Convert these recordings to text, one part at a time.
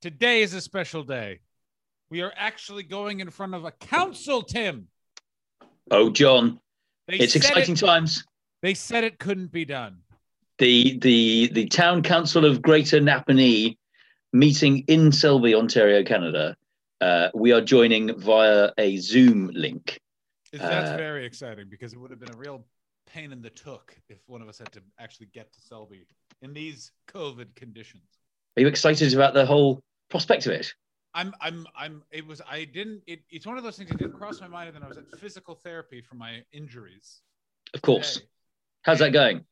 Today is a special day. We are actually going in front of a council, Tim. Oh, John, They it's exciting It, times. they said it couldn't be done. The the the town council of Greater Napanee meeting in Selby, Ontario, Canada. Uh, we are joining via a Zoom link. That's Uh, very exciting because it would have been a real pain in the took if one of us had to actually get to Selby in these COVID conditions. Are you excited about the whole prospect of it? I'm, I'm, I'm. It was. I didn't. It, it's one of those things that didn't cross my mind, and then I was at physical therapy for my injuries. Of course. today. How's that going?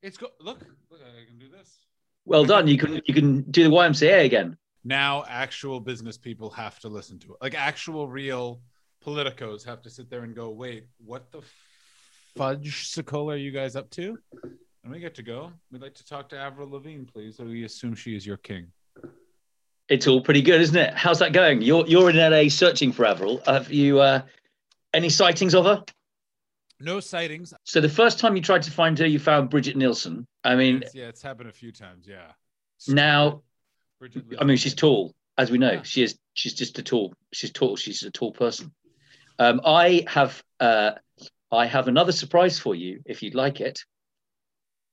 It's go. Look, look. I can do this. Well done. You can you can do the YMCA again. now actual business people have to listen to it like actual real politicos have to sit there and go wait what the fudge Sokola are you guys up to and we get to go we'd like to talk to avril Lavigne, please so we assume she is your king It's all pretty good, isn't it? How's that going? You're you're in LA searching for Avril. Have you uh, any sightings of her? no sightings So the first time you tried to find her, you found Brigitte Nielsen. I mean, It's- yeah it's happened a few times yeah now Brigitte I mean, she's tall, as we know. Yeah. She is. She's just a tall. She's tall. She's a tall person. Um, I have. Uh, I have another surprise for you, if you'd like it.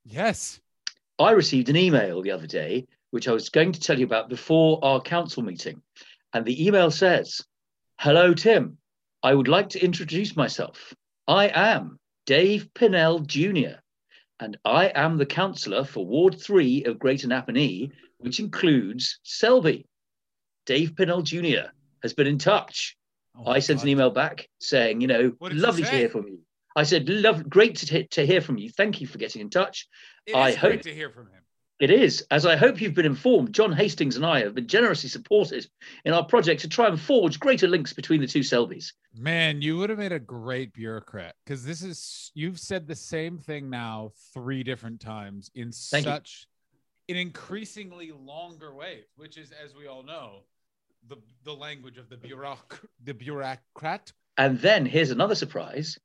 Yes I received an email the other day, which I was going to tell you about before our council meeting, and the email says, "Hello, Tim. I would like to introduce myself. I am Dave Pinnell Jr." And I am the councillor for Ward 3 of Greater Napanee, which includes Selby. Dave Pinnell Jr. has been in touch. Oh I sent God. an email back saying, you know, What did you lovely to hear from you. I said, love, great to, t- to hear from you. Thank you for getting in touch. It is I great hope- to hear from him It is, as I hope you've been informed, John Hastings and I have been generously supported in our project to try and forge greater links between the two Selbys. Man, you would have made a great bureaucrat because this is you've said the same thing now three different times in Thank you. such an increasingly longer way, which is, as we all know, the the language of the bureauc the bureaucrat. And then here's another surprise.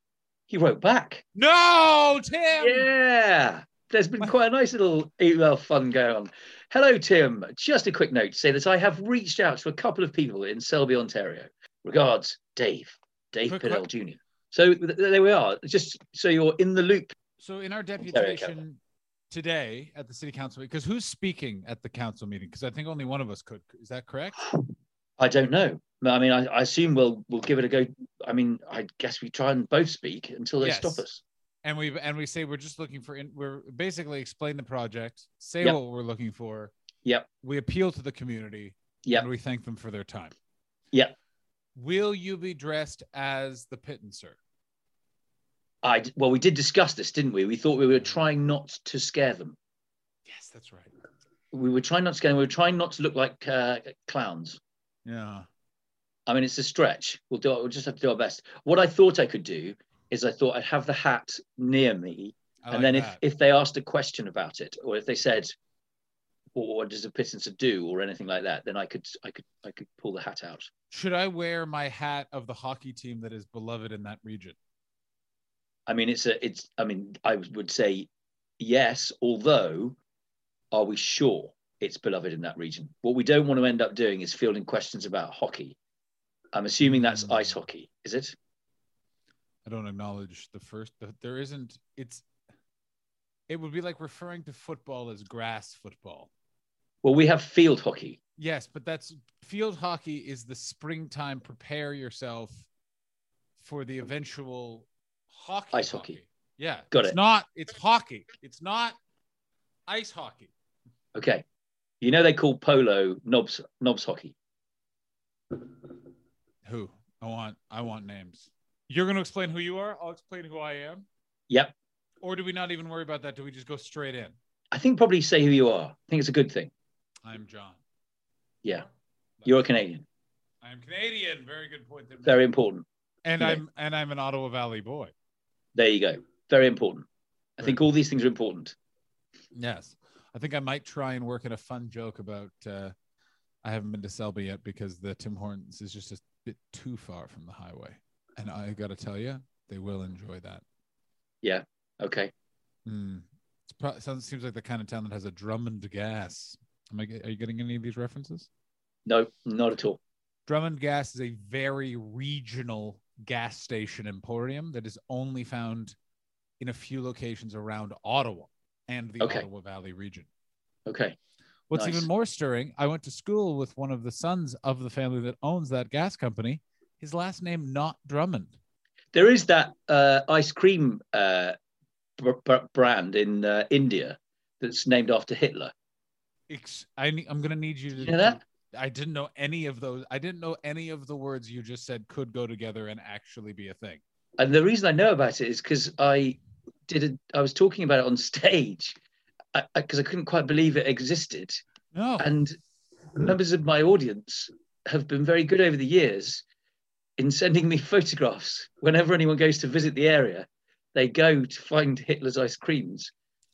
He wrote back. No, Tim. Yeah, there's been quite a nice little email fun going on. Hello, Tim. Just a quick note to say that I have reached out to a couple of people in Selby, Ontario. Regards, Dave, Dave Quick Pinnell que- Jr. So th- there we are. Just so you're in the loop. So in our deputation today at the city council, because who's speaking at the council meeting? Because I think only one of us could. Is that correct? I don't know. I mean, I, I assume we'll we'll give it a go. I mean, I guess we try and both speak until they Yes. stop us. and we and we say we're just looking for in, we're basically explain the project say Yep. what we're looking for Yep. we appeal to the community Yep. and we thank them for their time Yep. will you be dressed as the pittancer I well, we did discuss this, didn't we? We thought we were trying not to scare them. yes that's right We were trying not to scare them. We were trying not to look like uh, clowns. Yeah I mean, it's a stretch. We'll do. We'll just have to do our best. What I thought I could do is I thought I'd have the hat near me, I and like then that. if if they asked a question about it, or if they said, "What, what does a pittancer do?" or anything like that, then I could I could I could pull the hat out. should i wear my hat of the hockey team that is beloved in that region I mean, it's a it's. I mean, I would say yes. Although, are we sure it's beloved in that region? What we don't want to end up doing is fielding questions about hockey. I'm assuming that's Hmm. ice hockey, is it? i don't acknowledge the first the, there isn't it's it would be like referring to football as grass football Well, we have field hockey. Yes, but that's field hockey is the springtime. Prepare yourself for the eventual hockey. Ice hockey. Yeah, Got it. it's it. Not it's hockey. It's not ice hockey. Okay. You know they call polo knobs knobs hockey. Who? I want I want names. You're going to explain who you are. I'll explain who I am. Yep. Or do we not even worry about that? Do we just go straight in? I think probably say who you are. I think it's a good thing. I'm John. Yeah. You're a Canadian. I'm Canadian. Very good point. Very important. And yeah. I'm and I'm an Ottawa Valley boy. There you go. Very important. I think all these things are important. Yes. I think I might try and work in a fun joke about uh I haven't been to Selby yet because the Tim Hortons is just a bit too far from the highway. And I got to tell you, they will enjoy that. Yeah. Okay. Mm. It's pro- sounds seems like the kind of town that has a Drummond gas. Am I are you getting any of these references? No, not at all. Drummond Gas is a very regional gas station emporium that is only found in a few locations around Ottawa and the Okay. Ottawa Valley region. Okay. What's Nice. even more stirring, I went to school with one of the sons of the family that owns that gas company. His last name not Drummond. There is that uh, ice cream uh, br- br- brand in uh, India that's named after Hitler. Ex- I, I'm going to need you to. You know that? I didn't know any of those. I didn't know any of the words you just said could go together and actually be a thing. And the reason I know about it is because I did. A, I was talking about it on stage uh, uh, because I, couldn't quite believe it existed. No. And members of my audience have been very good over the years in sending me photographs. Whenever anyone goes to visit the area, they go to find Hitler's ice creams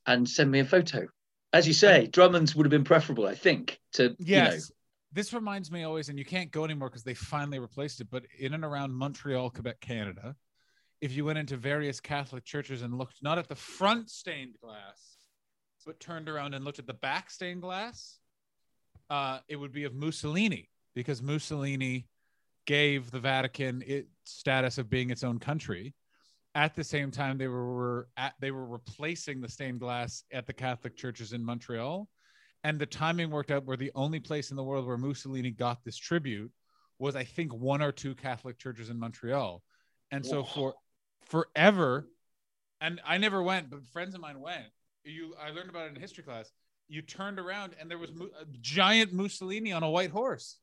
and send me a photo. As you say, Drummond's would have been preferable, I think. To Yes. you know, This reminds me always, and you can't go anymore because they finally replaced it, but in and around Montreal, Quebec, Canada, if you went into various Catholic churches and looked not at the front stained glass, but turned around and looked at the back stained glass, uh, it would be of Mussolini because Mussolini gave the Vatican its status of being its own country. At the same time, they were, were at, they were replacing the stained glass at the Catholic churches in Montreal and the timing worked out where the only place in the world where Mussolini got this tribute was, I think, one or two Catholic churches in Montreal. And so Whoa. for forever, and I never went, but friends of mine went. You, I learned about it in history class. You turned around and there was a giant Mussolini on a white horse.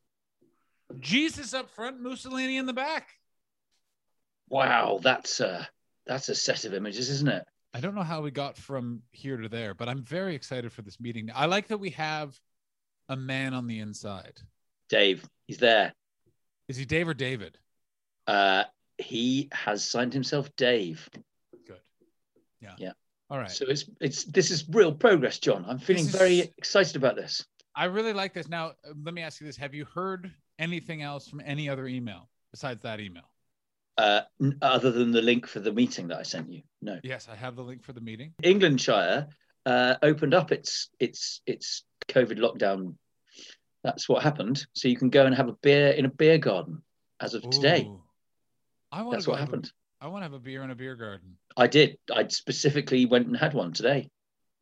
Jesus up front, Mussolini in the back. wow, that's a that's a set of images, isn't it? I don't know how we got from here to there, but I'm very excited for this meeting. I like that we have a man on the inside. Dave, he's there. Is he Dave or David? Uh, he has signed himself Dave. Good. Yeah. Yeah. All right. So it's it's this is real progress, John. I'm feeling is- very excited about this. I really like this. Now, uh, let me ask you this: Have you heard anything else from any other email besides that email? Uh, other than the link for the meeting that I sent you, no. Yes, I have the link for the meeting. Englandshire uh, opened up its its its COVID lockdown. That's what happened. So you can go and have a beer in a beer garden as of today. I want That's what happened. I want to have a beer in a beer garden. I did. I specifically went and had one today,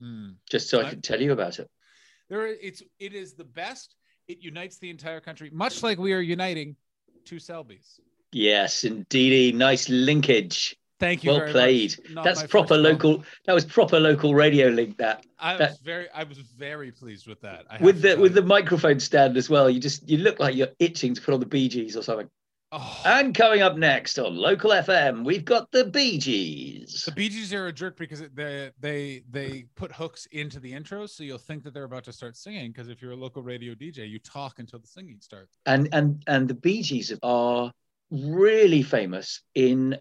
Hmm. just so I I- could tell you about it. There, it's it is the best. It unites the entire country, much like we are uniting two Selbies. Yes, indeedy. Nice linkage. Thank you. Well played. That's proper local. That was proper local radio link. That I that- was very, I was very pleased with that. I with the with the microphone stand as well. You just you look like you're itching to put on the Bee Gees or something. Oh. And coming up next on local FM, we've got the Bee Gees. The Bee Gees are a jerk because they they they put hooks into the intros, so you'll think that they're about to start singing. Because if you're a local radio DJ, you talk until the singing starts. and and and the Bee Gees are really famous in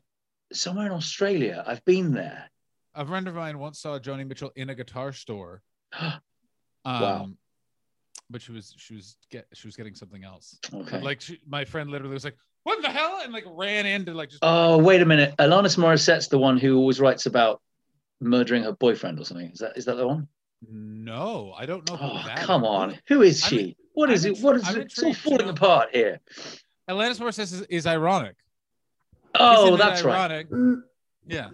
somewhere in Australia. I've been there. A friend of mine once saw Joni Mitchell in a guitar store. Um, Wow. But she was she was get she was getting something else. Okay. Like she, my friend literally was like, "What the hell?" and like ran into like just. oh wait a minute, Alanis Morissette's the one who always writes about murdering her boyfriend or something. Is that is that the one? no, I don't know. Oh that come is. on, who is I'm- she? What is I'm it? What is I'm it? It's all falling know. apart here. Alanis Morissette is, is ironic. Oh, Isn't that's right. ironic? Yeah,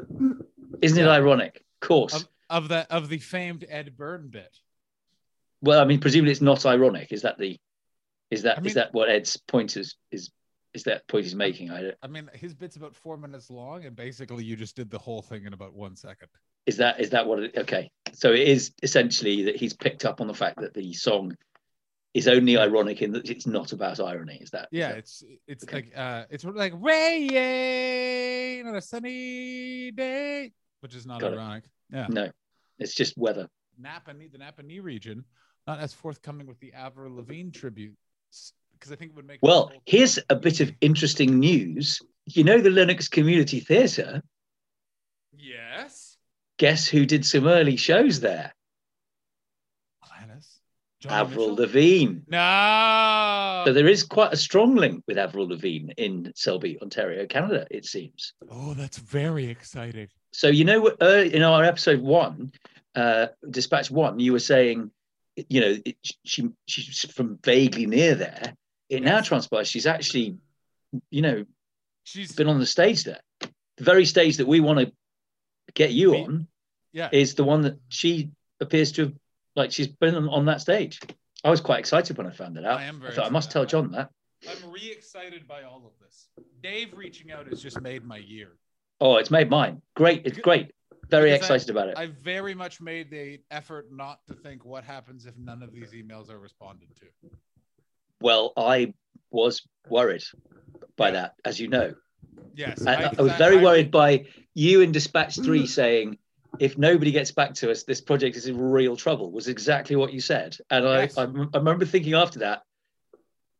Isn't it ironic? Of course. of, of the of the famed Ed Byrne bit. well, I mean, presumably it's not ironic. Is that the? Is that I is that what Ed's point is? Is is that point he's making? I I mean, his bit's about four minutes long, and basically you just did the whole thing in about one second. is that is that what? It, okay, so it is essentially that he's picked up on the fact that the song is only ironic in that it's not about irony. Is that? Yeah, that- it's it's Okay. like uh, it's like rain on a sunny day, which is not Got it. ironic. Yeah, no, it's just weather. Napa, the Napa region, not as forthcoming with the Avril Lavigne tribute because I think it would make. Well, here's a bit of interesting news. You know the Lennox Community Theatre. yes, Guess who did some early shows there? Alanis, Joni Avril Mitchell? Lavigne. No. So there is quite a strong link with Avril Lavigne in Selby, Ontario, Canada. It seems. oh, that's very exciting. So you know, uh, in our episode one, uh, Dispatch One, you were saying you know, it, she she's from vaguely near there. It now transpires she's actually, you know, She's been on the stage there. The very stage that we want to get you Be- on yeah. is the one that she appears to have, like, she's been on, on that stage. I was quite excited when I found it out. I am very thought I must tell. John that. I'm re-excited by all of this. Dave reaching out has just made my year. Oh, it's made mine. Great. It's great. Very Because I- excited about it. I very much made the effort not to think what happens if none of these emails are responded to. Well, I was worried by that, as you know. Yes, And I, was very I- worried by you in Dispatch 3 saying, if nobody gets back to us, this project is in real trouble, was exactly what you said. And I, Yes. I, I remember thinking after that,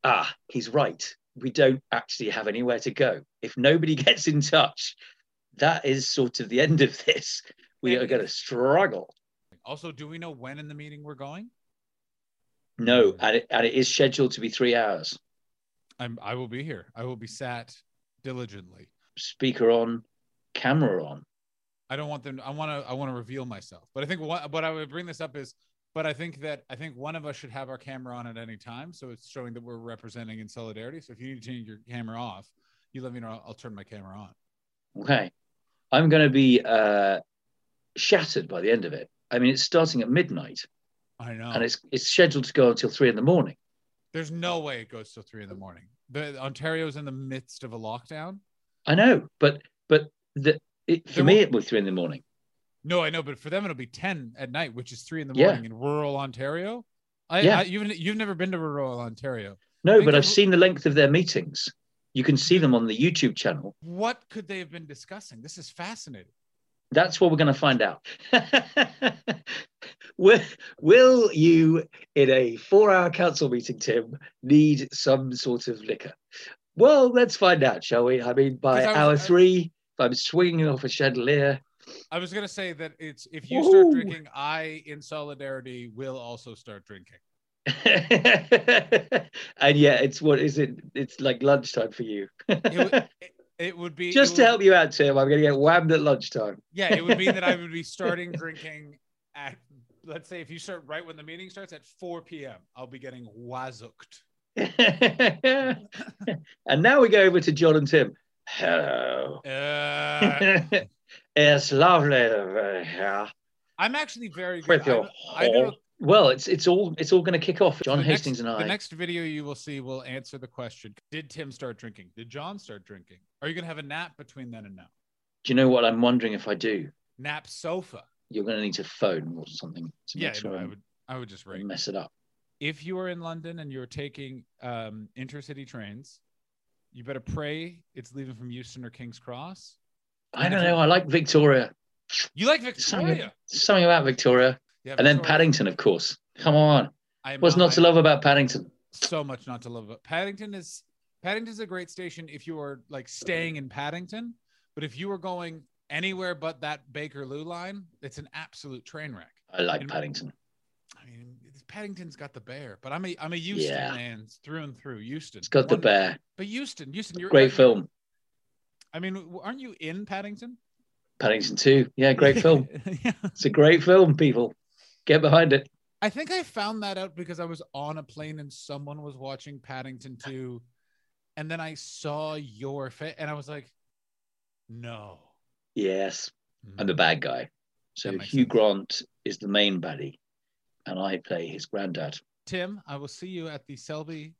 ah, he's right. We don't actually have anywhere to go. If nobody gets in touch, that is sort of the end of this. We are going to struggle. Also, do we know when in the meeting we're going? No, and it, and it is scheduled to be three hours. I'm. I will be here. I will be sat diligently. Speaker on, camera on. I don't want them. I want to. I want to reveal myself. But I think what what I would bring this up is. But I think that I think one of us should have our camera on at any time, so it's showing that we're representing in solidarity. So if you need to change your camera off, you let me know. I'll turn my camera on. Okay. I'm going to be uh, shattered by the end of it. I mean, it's starting at midnight I know. and it's it's scheduled to go until three in the morning. There's no way it goes till three in the morning. The Ontario's in the midst of a lockdown. I know, but but the it, for There me it was three in the morning. No, I know, but for them it'll be ten at night, which is three in the Yeah. morning in rural Ontario. I, Yeah. I you've you've never been to rural Ontario. No, but I've seen the length of their meetings. You can see them on the YouTube channel. What could they have been discussing? This is fascinating. That's what we're going to find out. will, will you, in a four-hour council meeting, Tim, need some sort of liquor? Well, let's find out, shall we? I mean, by I was- hour I- three, if I'm swinging off a chandelier, I was gonna say that it's if you start drinking, I in solidarity will also start drinking. and yeah, it's what is it? It's like lunchtime for you. It, it, would be Just to would- help you out, Tim, I'm going to get whammed at lunchtime. Yeah, it would mean that I would be starting drinking at let's say if you start right when the meeting starts at 4 p.m. I'll be getting wazooked. and now we go over to John and Tim. Hello. Uh, it's lovely to be here I'm actually very good. with your I, I Well, it's it's all it's all going to kick off. John the Hastings next, and I. The next video you will see will answer the question: Did Tim start drinking? Did John start drinking? Are you gonna have a nap between then and now? Do you know what I'm wondering if I do? Nap sofa. You're going to need to phone or something to Yeah, make sure no, I would. I would just don't mess it up. If you are in London and you're taking um, intercity trains, you better pray it's leaving from Euston or King's Cross. I don't know. I like Victoria. You like Something, Victoria? something about Victoria. Yeah, And then Victoria. Paddington, of course. Come on. I am What's not to love about Paddington? so much not to love about Paddington is Paddington's a great station if you are like staying in Paddington, but if you are going anywhere but that Bakerloo line, it's an absolute train wreck. I like And- Paddington. I mean, Paddington's got the bear, but I'm a I'm a Euston Yeah. man through and through. Euston, It's got the bear. But Houston, Houston, you're Great film. I mean, aren't you in Paddington? Paddington 2. Yeah, great film. yeah. It's a great film, people. Get behind it. I think I found that out because I was on a plane and someone was watching Paddington 2 and then I saw your face and I was like, no. Yes. I'm the bad guy. So Hugh sense. Grant is the main baddie, and I play his granddad. Tim, I will see you at the Selby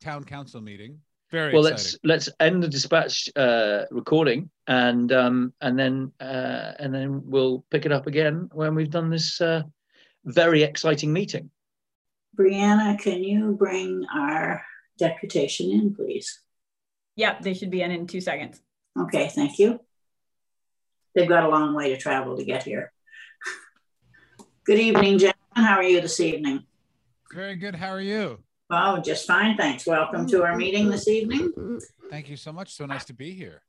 Town Council meeting. Very well, exciting. let's let's end the dispatch uh, recording, and um, and then uh, and then we'll pick it up again when we've done this uh, very exciting meeting. Brianna, can you bring our deputation in, please? Yep, they should be in in two seconds. Okay, thank you. They've got a long way to travel to get here. Good evening, gentlemen. How are you this evening? Very good. How are you? Oh, just fine, thanks. Welcome to our meeting this evening. Thank you so much. So nice to be here.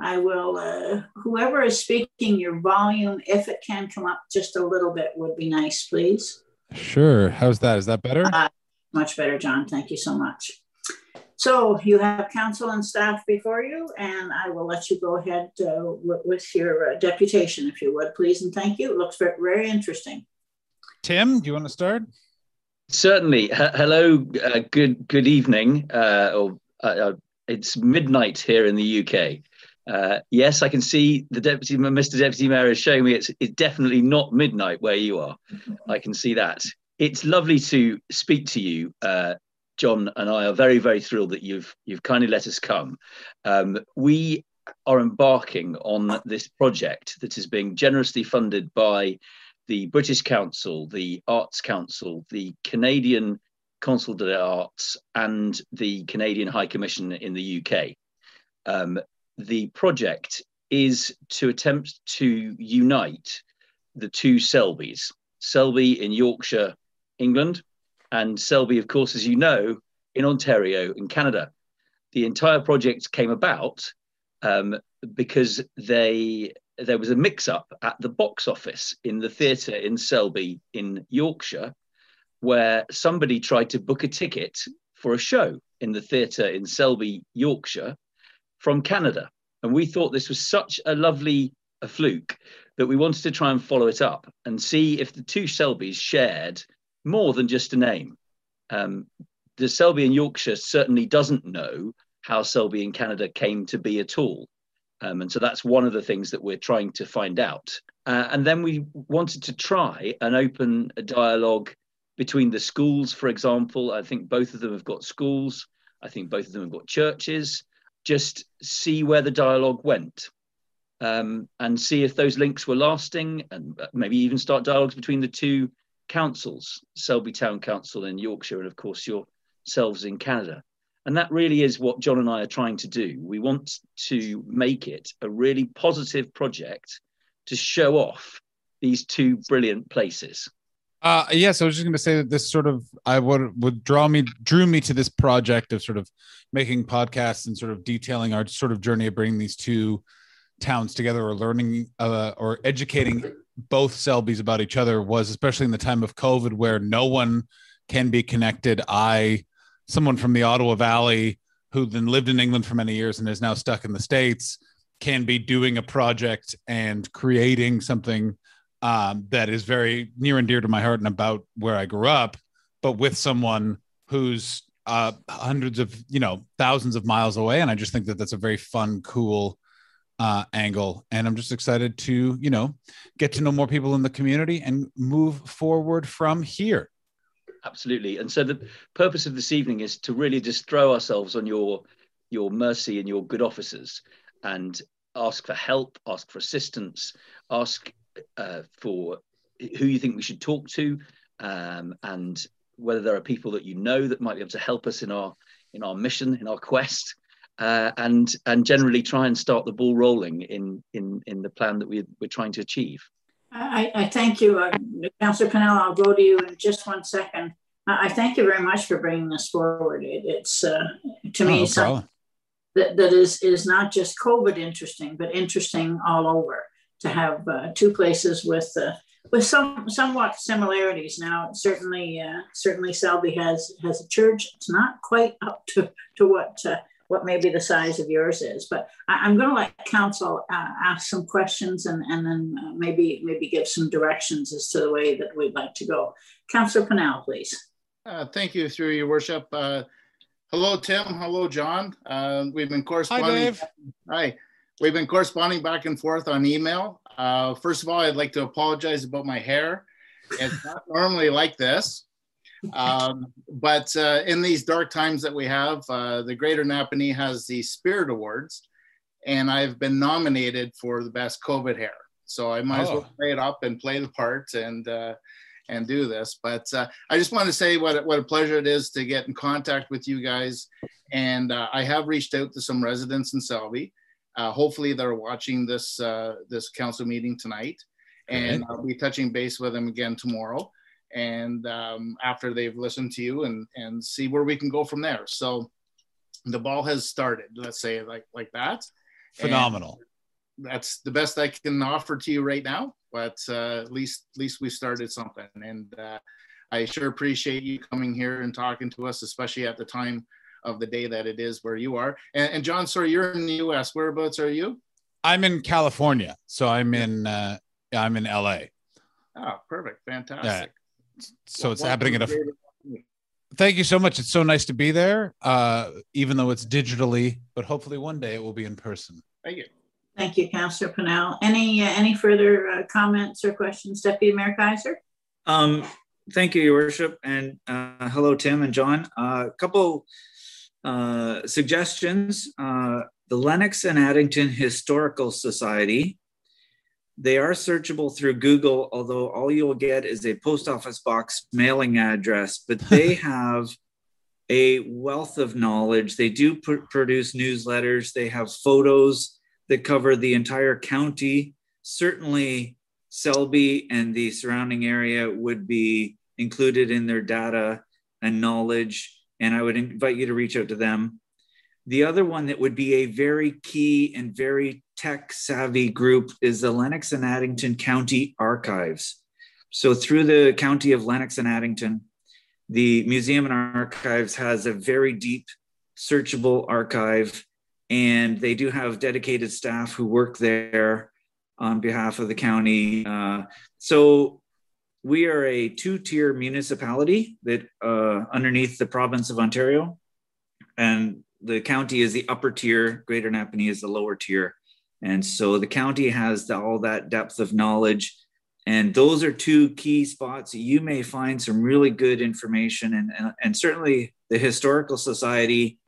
I will, uh, whoever is speaking, your volume, if it can come up just a little bit, would be nice, please. Sure. How's that? Is that better? Uh, Much better, John. Thank you so much. So you have council and staff before you, and I will let you go ahead uh, with, with your uh, deputation, if you would, please, and thank you. It looks very, very interesting. Tim, do you want to start? Certainly. H- hello. Uh, good. Good evening. Uh, or uh, uh it's midnight here in the UK. Uh, yes, I can see the deputy, Mr. Deputy Mayor is showing me it's, it's definitely not midnight where you are. I can see that. It's lovely to speak to you. Uh, John and I are very, very thrilled that you've you've kindly let us come. Um, we are embarking on this project that is being generously funded by the British Council, the Arts Council, the Canadian Consul de Arts, and the Canadian High Commission in the UK. Um, the project is to attempt to unite the two Selbys, Selby in Yorkshire, England, and Selby, of course, as you know, in Ontario, in Canada. The entire project came about um, because they there was a mix-up at the box office in the theatre in Selby in Yorkshire, where somebody tried to book a ticket for a show in the theatre in Selby, Yorkshire, from Canada. And we thought this was such a lovely a fluke that we wanted to try and follow it up and see if the two Selbys shared more than just a name. Um, the Selby in Yorkshire certainly doesn't know how Selby in Canada came to be at all. Um, and so that's one of the things that we're trying to find out. Uh, and then we wanted to try and open a dialogue between the schools, for example. I think both of them have got schools. I think both of them have got churches. Just see where the dialogue went um, and see if those links were lasting and maybe even start dialogues between the two councils, Selby Town Council in Yorkshire, and of course yourselves in Canada. And that really is what John and I are trying to do. We want to make it a really positive project to show off these two brilliant places. Uh, yes, I was just going to say that this sort of I would would draw me drew me to this project of sort of making podcasts and sort of detailing our sort of journey of bringing these two towns together or learning uh, or educating both Selbys about each other was especially in the time of COVID where no one can be connected. I, someone from the Ottawa Valley who then lived in England for many years and is now stuck in the States, can be doing a project and creating something um, that is very near and dear to my heart and about where I grew up, but with someone who's uh, hundreds of, you know, thousands of miles away. And I just think that that's a very fun, cool uh, angle. And I'm just excited to, you know, get to know more people in the community and move forward from here. Absolutely. And so the purpose of this evening is to really just throw ourselves on your your mercy and your good offices and ask for help, ask for assistance, ask uh, for who you think we should talk to, um, and whether there are people that you know that might be able to help us in our in our mission, in our quest uh, and and generally try and start the ball rolling in in in the plan that we, we're trying to achieve. I, I thank you, uh, Councillor Pinnell. I'll go to you in just one second. I thank you very much for bringing this forward. It, it's uh, to me oh, that, that is is not just COVID interesting, but interesting all over. To have uh, two places with uh, with some somewhat similarities. Now, certainly, uh, certainly, Selby has has a church. It's not quite up to to what uh, what maybe the size of yours is. But I, am going to let council uh, ask some questions and, and then uh, maybe maybe give some directions as to the way that we'd like to go. Councillor Pinnell, please. Uh, thank you, through your worship. Uh, hello, Tim. Hello, John. Uh, we've been corresponding. Hi, Dave. Hi. We've been corresponding back and forth on email. Uh, first of all, I'd like to apologize about my hair. It's not normally like this. Um, but uh, in these dark times that we have, uh, the Greater Napanee has the Spirit Awards, and I've been nominated for the best COVID hair. So I might oh. as well oh. play it up and play the part and uh, and do this. But uh, I just want to say what what a pleasure it is to get in contact with you guys. And uh, I have reached out to some residents in Selby. Uh, hopefully, they're watching this uh, this council meeting tonight, and I'll be touching base with them again tomorrow. And um, after they've listened to you and and see where we can go from there. So the ball has started let's say like like that. Phenomenal. and that's the best i can offer to you right now. But uh, at least at least we started something. And uh, i sure appreciate you coming here and talking to us especially at the time of the day that it is where you are. And, and john sorry you're in the us whereabouts are you? I'm in california. So i'm in uh, i'm in la oh perfect. Fantastic. So it's happening at a thank you so much. It's so nice to be there uh even though it's digitally but hopefully one day it will be in person. Thank you. Thank you councillor Pinnell. any uh, any further uh, comments or questions deputy mayor kaiser? Um thank you your worship and uh, hello tim and john. Uh, a couple uh, suggestions uh, the lennox and addington historical society they are searchable through Google, although all you'll get is a post office box mailing address, but they have a wealth of knowledge. They do pr- produce newsletters, they have photos that cover the entire county. Certainly, Selby and the surrounding area would be included in their data and knowledge. And I would invite you to reach out to them. The other one that would be a very key and very tech savvy group is the Lennox and Addington County Archives. So, through the County of Lennox and Addington, the Museum and Archives has a very deep, searchable archive, and they do have dedicated staff who work there on behalf of the county. Uh, so, we are a two tier municipality that uh, underneath the province of Ontario, and the county is the upper tier, Greater Napanee is the lower tier. And so the county has the, all that depth of knowledge. And those are two key spots. You may find some really good information. And, and, and certainly the Historical Society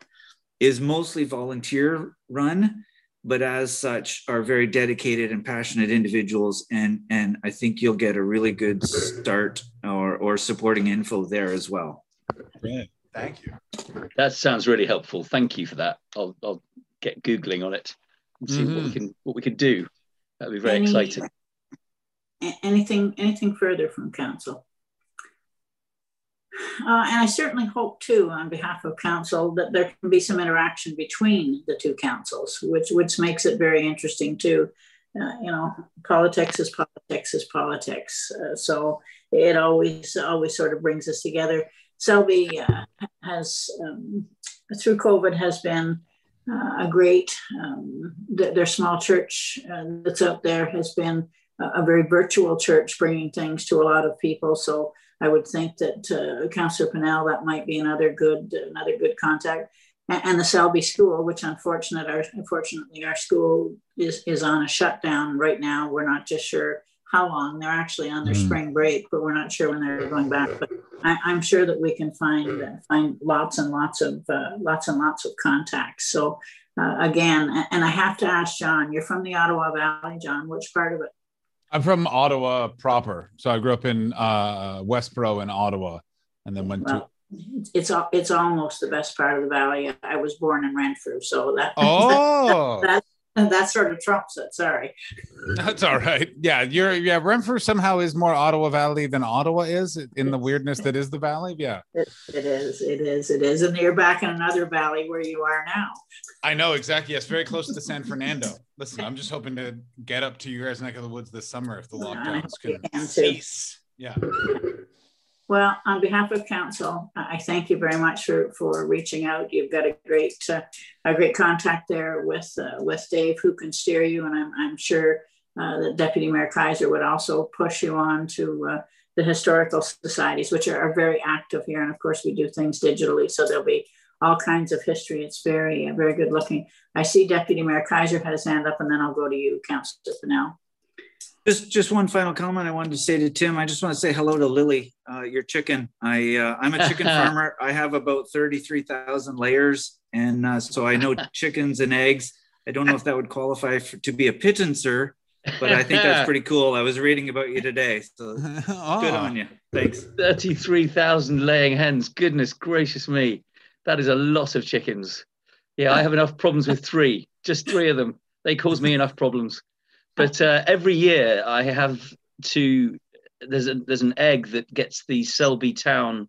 is mostly volunteer run, but as such are very dedicated and passionate individuals. And, and I think you'll get a really good start or, or supporting info there as well. Thank you. That sounds really helpful. Thank you for that. I'll, I'll get Googling on it and see mm-hmm. what we mm-hmm. can what we can do. That'd be very Any, exciting. Anything anything further from council? Uh, and I certainly hope too, on behalf of council, that there can be some interaction between the two councils, which which makes it very interesting too. Uh, you know, politics is politics is politics. Uh, so it always always sort of brings us together. Selby uh, has um, through COVID has been uh, a great, um, th- their small church uh, that's out there has been a, a, very virtual church, bringing things to a lot of people. So I would think that uh, Councillor Pinnell, that might be another good, another good contact. And, and the Selby School, which unfortunate, our, unfortunately our school is, is on a shutdown right now. We're not just sure how long. They're actually on their mm. spring break, but we're not sure when they're going back. But I, am sure that we can find uh, find lots and lots of uh, lots and lots of contacts. So uh, again, and I have to ask John, you're from the Ottawa Valley, John. Which part of it? I'm from Ottawa proper. So I grew up in uh, Westboro in Ottawa, and then went well, to. It's it's almost the best part of the valley. I was born in Renfrew, so that oh that, that, that sort of trumps it. Sorry. That's all right. Yeah, you're yeah. Renfrew somehow is more Ottawa Valley than Ottawa is in the weirdness that is the valley. Yeah. It, it is. It is. It is. And you're back in another valley where you are now. I know exactly. Yes, very close to San Fernando. Listen, I'm just hoping to get up to your guys' neck of the woods this summer if the lockdowns can cease. Yeah. Well, on behalf of council, I thank you very much for, for reaching out. You've got a great uh, a great contact there with uh, with Dave, who can steer you, and I'm, I'm sure uh, that Deputy Mayor Kaiser would also push you on to uh, the historical societies, which are, are, very active here. And of course, we do things digitally, so there'll be all kinds of history. It's very very good looking. I see Deputy Mayor Kaiser had his hand up, and then I'll go to you, Councillor Pinnell. Just just one final comment I wanted to say to Tim. I just want to say hello to Lily, uh, your chicken. I uh, I'm a chicken farmer. I have about thirty three thousand layers, and uh, so I know chickens and eggs. I don't know if that would qualify for, to be a pittancer, but I think that's pretty cool. I was reading about you today, so oh. good on you. Thanks. Thirty three thousand laying hens. Goodness gracious me, that is a lot of chickens. Yeah, I have enough problems with three. Just three of them. They cause me enough problems. But uh, every year I have to. There's a there's an egg that gets the Selby Town,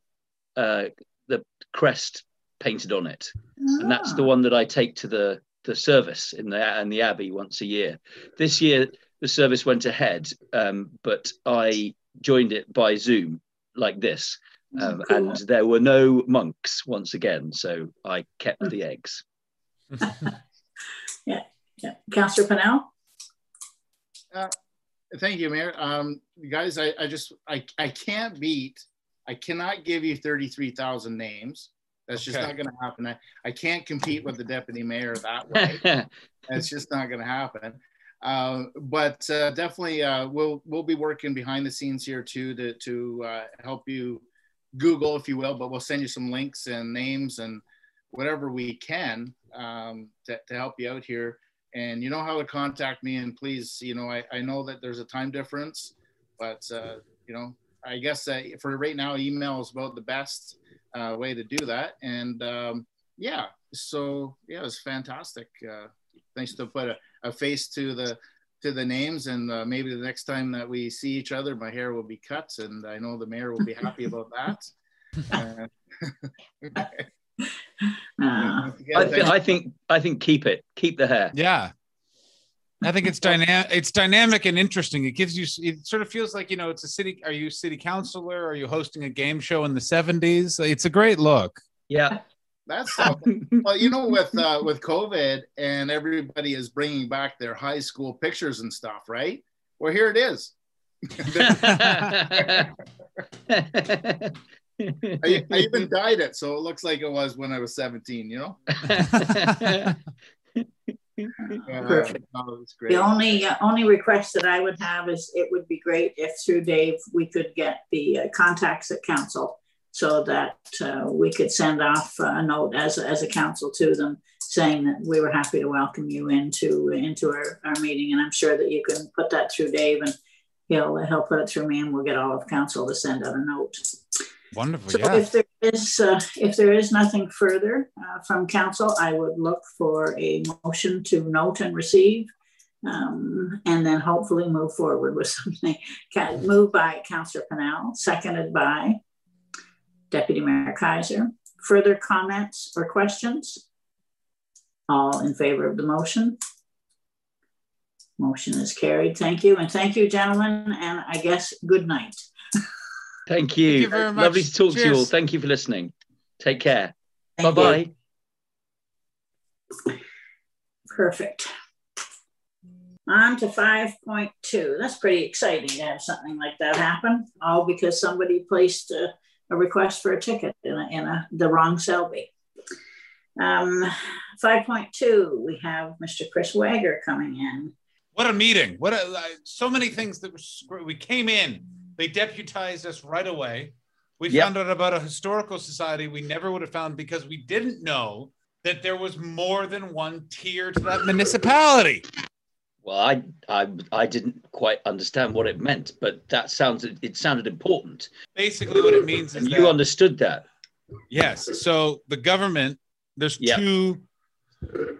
uh, the crest painted on it, ah. and that's the ah. one that I take to the the service in the in the abbey once a year. This year the service went ahead, um, but I joined it by Zoom like this, oh, um, cool. and there were no monks once again, so I kept the eggs. yeah, yeah. Councillor Pinnell. Uh, thank you, Mayor. Um, guys, I, I just I, I can't beat I cannot give you 33,000 names. That's just okay. not going to happen. I, I can't compete with the deputy mayor that way. That's just not going to happen. Uh, but uh, definitely, uh, we'll we'll be working behind the scenes here too to to uh, help you Google, if you will. But we'll send you some links and names and whatever we can um, to, to help you out here. And you know how to contact me. And please, you know, I, I know that there's a time difference, but uh, you know, I guess for right now, email is about the best uh, way to do that. And um, yeah, so yeah, it was fantastic. Uh, thanks to put a, a, face to the to the names, and uh, maybe the next time that we see each other, my hair will be cut, and I know the mayor will be happy about that. Uh, I, th- I think I think keep it, keep the hair. Yeah, I think it's dynamic. It's dynamic and interesting. It gives you. It sort of feels like you know. It's a city. Are you city councilor? Are you hosting a game show in the seventies? It's a great look. Yeah, that's well. You know, with uh, with COVID and everybody is bringing back their high school pictures and stuff, right? Well, here it is. I, I, even dyed it, so it looks like it was when I was seventeen. You know. Perfect. The only uh, only request that I would have is it would be great if through Dave we could get the uh, contacts at council so that uh, we could send off a note as, as a council to them saying that we were happy to welcome you into into our, our meeting and I'm sure that you can put that through Dave and he'll he'll put it through me and we'll get all of council to send out a note. Wonderful. So yeah. if there is uh, if there is nothing further uh, from council, I would look for a motion to note and receive, um, and then hopefully move forward with something. Moved by Councillor Pinnell, seconded by Deputy Mayor Kaiser. Further comments or questions? All in favor of the motion? Motion is carried. Thank you, and thank you, gentlemen. And I guess good night. Thank you. Thank you very much. Lovely to talk Cheers. to you all. Thank you for listening. Take care. Bye bye. Perfect. On to 5.2. That's pretty exciting to have something like that happen, all because somebody placed a, a request for a ticket in, a, in a, the wrong Selby. Um, 5.2, we have Mr. Chris Wager coming in. What a meeting. What a, uh, so many things that were, we came in they deputized us right away. We yep. found out about a historical society we never would have found because we didn't know that there was more than one tier to that municipality. Well, I, I I didn't quite understand what it meant, but that sounds it sounded important. Basically, what it means is you understood that. Yes. So the government, there's yep. two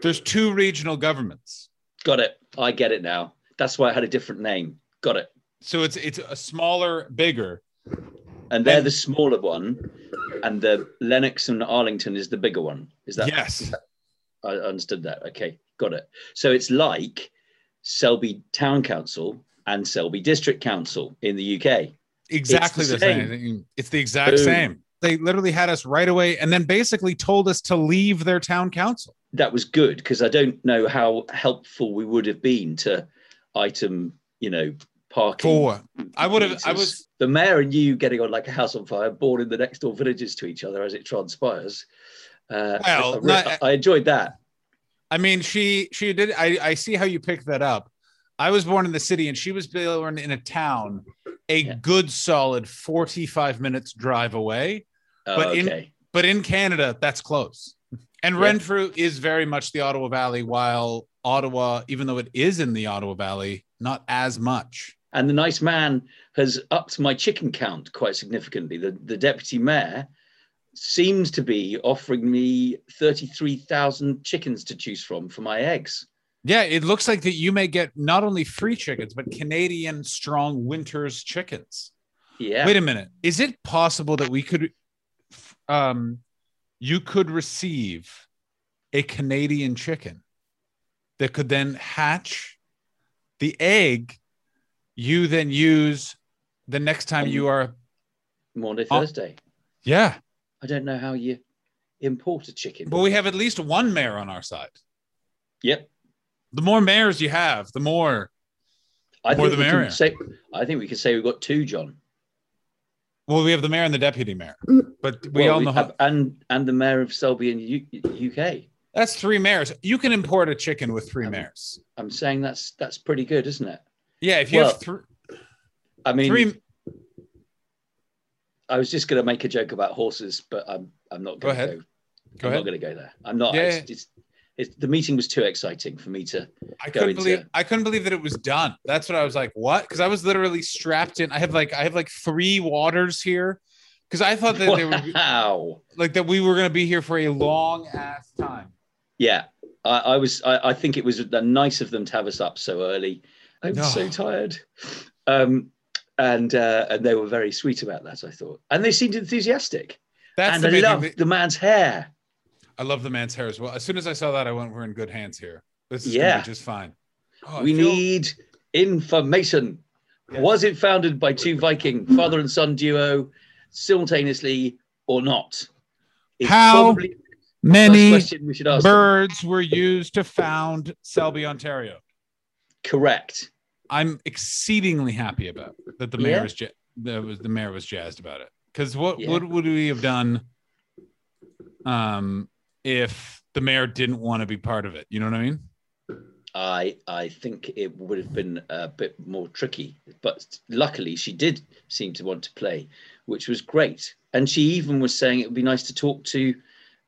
there's two regional governments. Got it. I get it now. That's why I had a different name. Got it so it's it's a smaller, bigger. And they're and, the smaller one, and the Lennox and Addington is the bigger one. Is that yes? Is that, I understood that. Okay, got it. So it's like Selby Town Council and Selby District Council in the UK. Exactly the, the, same. same. It's the exact Boom. same. They literally had us right away and then basically told us to leave their town council. That was good because I don't know how helpful we would have been to item, you know, parking. Four. I would have. I was the mayor and you getting on like a house on fire, born in the next door villages to each other as it transpires. Uh, well, I, I, not, I, enjoyed that. I mean, she she did. I I see how you picked that up. I was born in the city, and she was born in a town, a yeah. good solid forty-five minutes drive away. Oh, but okay. in but in Canada, that's close. And yeah. Renfrew is very much the Ottawa Valley, while Ottawa, even though it is in the Ottawa Valley, not as much. And the nice man has upped my chicken count quite significantly. The, the deputy mayor seems to be offering me 33,000 chickens to choose from for my eggs. Yeah, it looks like that you may get not only free chickens, but Canadian strong winters chickens. Yeah. Wait a minute. Is it possible that we could, um, you could receive a Canadian chicken that could then hatch the egg you then use the next time you are Maundy, Thursday. yeah. I don't know how you import a chicken. But we have at least one mayor on our side. Yep. The more mayors you have, the more I more the merrier. Say, I think we could say we've got two, John. Well, we have the mayor and the deputy mayor, but we Well, all we know have- and and the mayor of Selby in U- UK. that's three mayors. You can import a chicken with three Um, mayors. I'm saying that's that's pretty good, isn't it? Yeah, if you well, have thr- I mean, three, I was just going to make a joke about horses, but I'm I'm not Go going to ahead. go. go I'm ahead. not going to go there. I'm not. Yeah, it's, it's, it's, the meeting was too exciting for me to. I go couldn't into- believe I couldn't believe that it was done. That's what I was like. What? Because I was literally strapped in. I have like I have like three waters here. Because I thought that they were Wow. like that we were going to be here for a long ass time. Yeah, I, I was. I, I think it was nice of them to have us up so early. I'm No. so tired. Um, and uh, and they were very sweet about that. I thought, and they seemed enthusiastic. That's and the I love the man's hair. I love the man's hair as well. As soon as I saw that, I went, "We're in good hands here. This is Yeah. be just fine." Oh, we feel- need information. Yeah. Was it founded by two Viking father and son duo simultaneously or not? It's How many we should ask. them. birds were used to found Selby, Ontario. Correct. I'm exceedingly happy about that. The Yeah. mayor was ja- that was the mayor was jazzed about it. Because what Yeah. what would we have done, um, if the mayor didn't want to be part of it? You know what I mean? I I think it would have been a bit more tricky, but luckily she did seem to want to play, which was great. And she even was saying it would be nice to talk to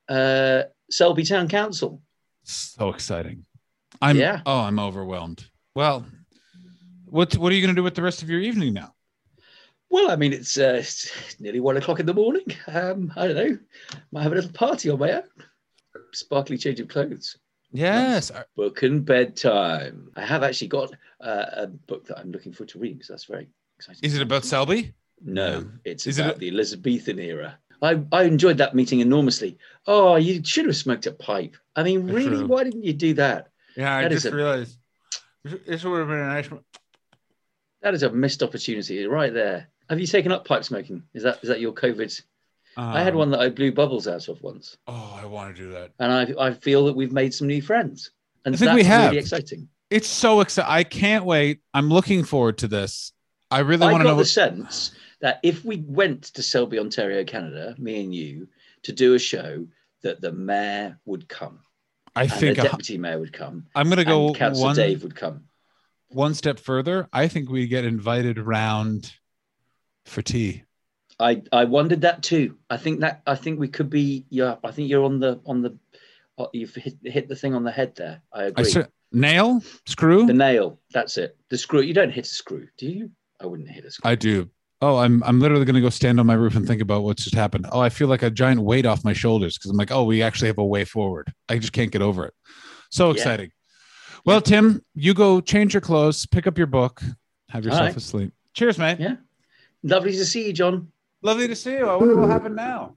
uh, Selby Town Council. So exciting. I'm Yeah. oh, I'm overwhelmed. Well, what what are you going to do with the rest of your evening now? Well, I mean, it's, uh, it's nearly one o'clock in the morning. Um, I don't know. Might have a little party on my own. Sparkly change of clothes. Yes. I- Book and bedtime. I have actually got uh, a book that I'm looking forward to reading, so that's very exciting. Is it about Selby? No, it's Is it about a- the Elizabethan era. I, I enjoyed that meeting enormously. Oh, you should have smoked a pipe. I mean, really, true. why didn't you do that? Yeah, I just a- realized this would have been a nice one. That is a missed opportunity right there. Have you taken up pipe smoking? Is that is that your COVID? I had Um, one that I blew bubbles out of once, Oh, I want to do that. and I I feel that we've made some new friends, and I think that's we have. really exciting. It's so exciting. I can't wait. I'm looking forward to this. I really I want to know. the sense that if we went to Selby, Ontario, Canada, me and you, to do a show, that the mayor would come, I think the a- deputy mayor would come, I'm going to go Councillor one, Dave would come. One step further. I think we get invited round for tea. I I wondered that too. I think that I think we could be. Yeah, I think you're on the on the. uh, You've hit, hit the thing on the head there. I I agree. nail, screw. the nail. That's it. The screw. You don't hit a screw, do you? I wouldn't hit a screw. I do. Oh, I'm I'm literally going to go stand on my roof and think about what just happened. Oh, I feel like a giant weight off my shoulders because I'm like, oh, we actually have a way forward. I just can't get over it. So Yeah. Well, Tim, you go change your clothes, pick up your book, have yourself right. asleep. Cheers, mate. Yeah. Lovely to see you, John. Lovely to see you. I wonder what happened now.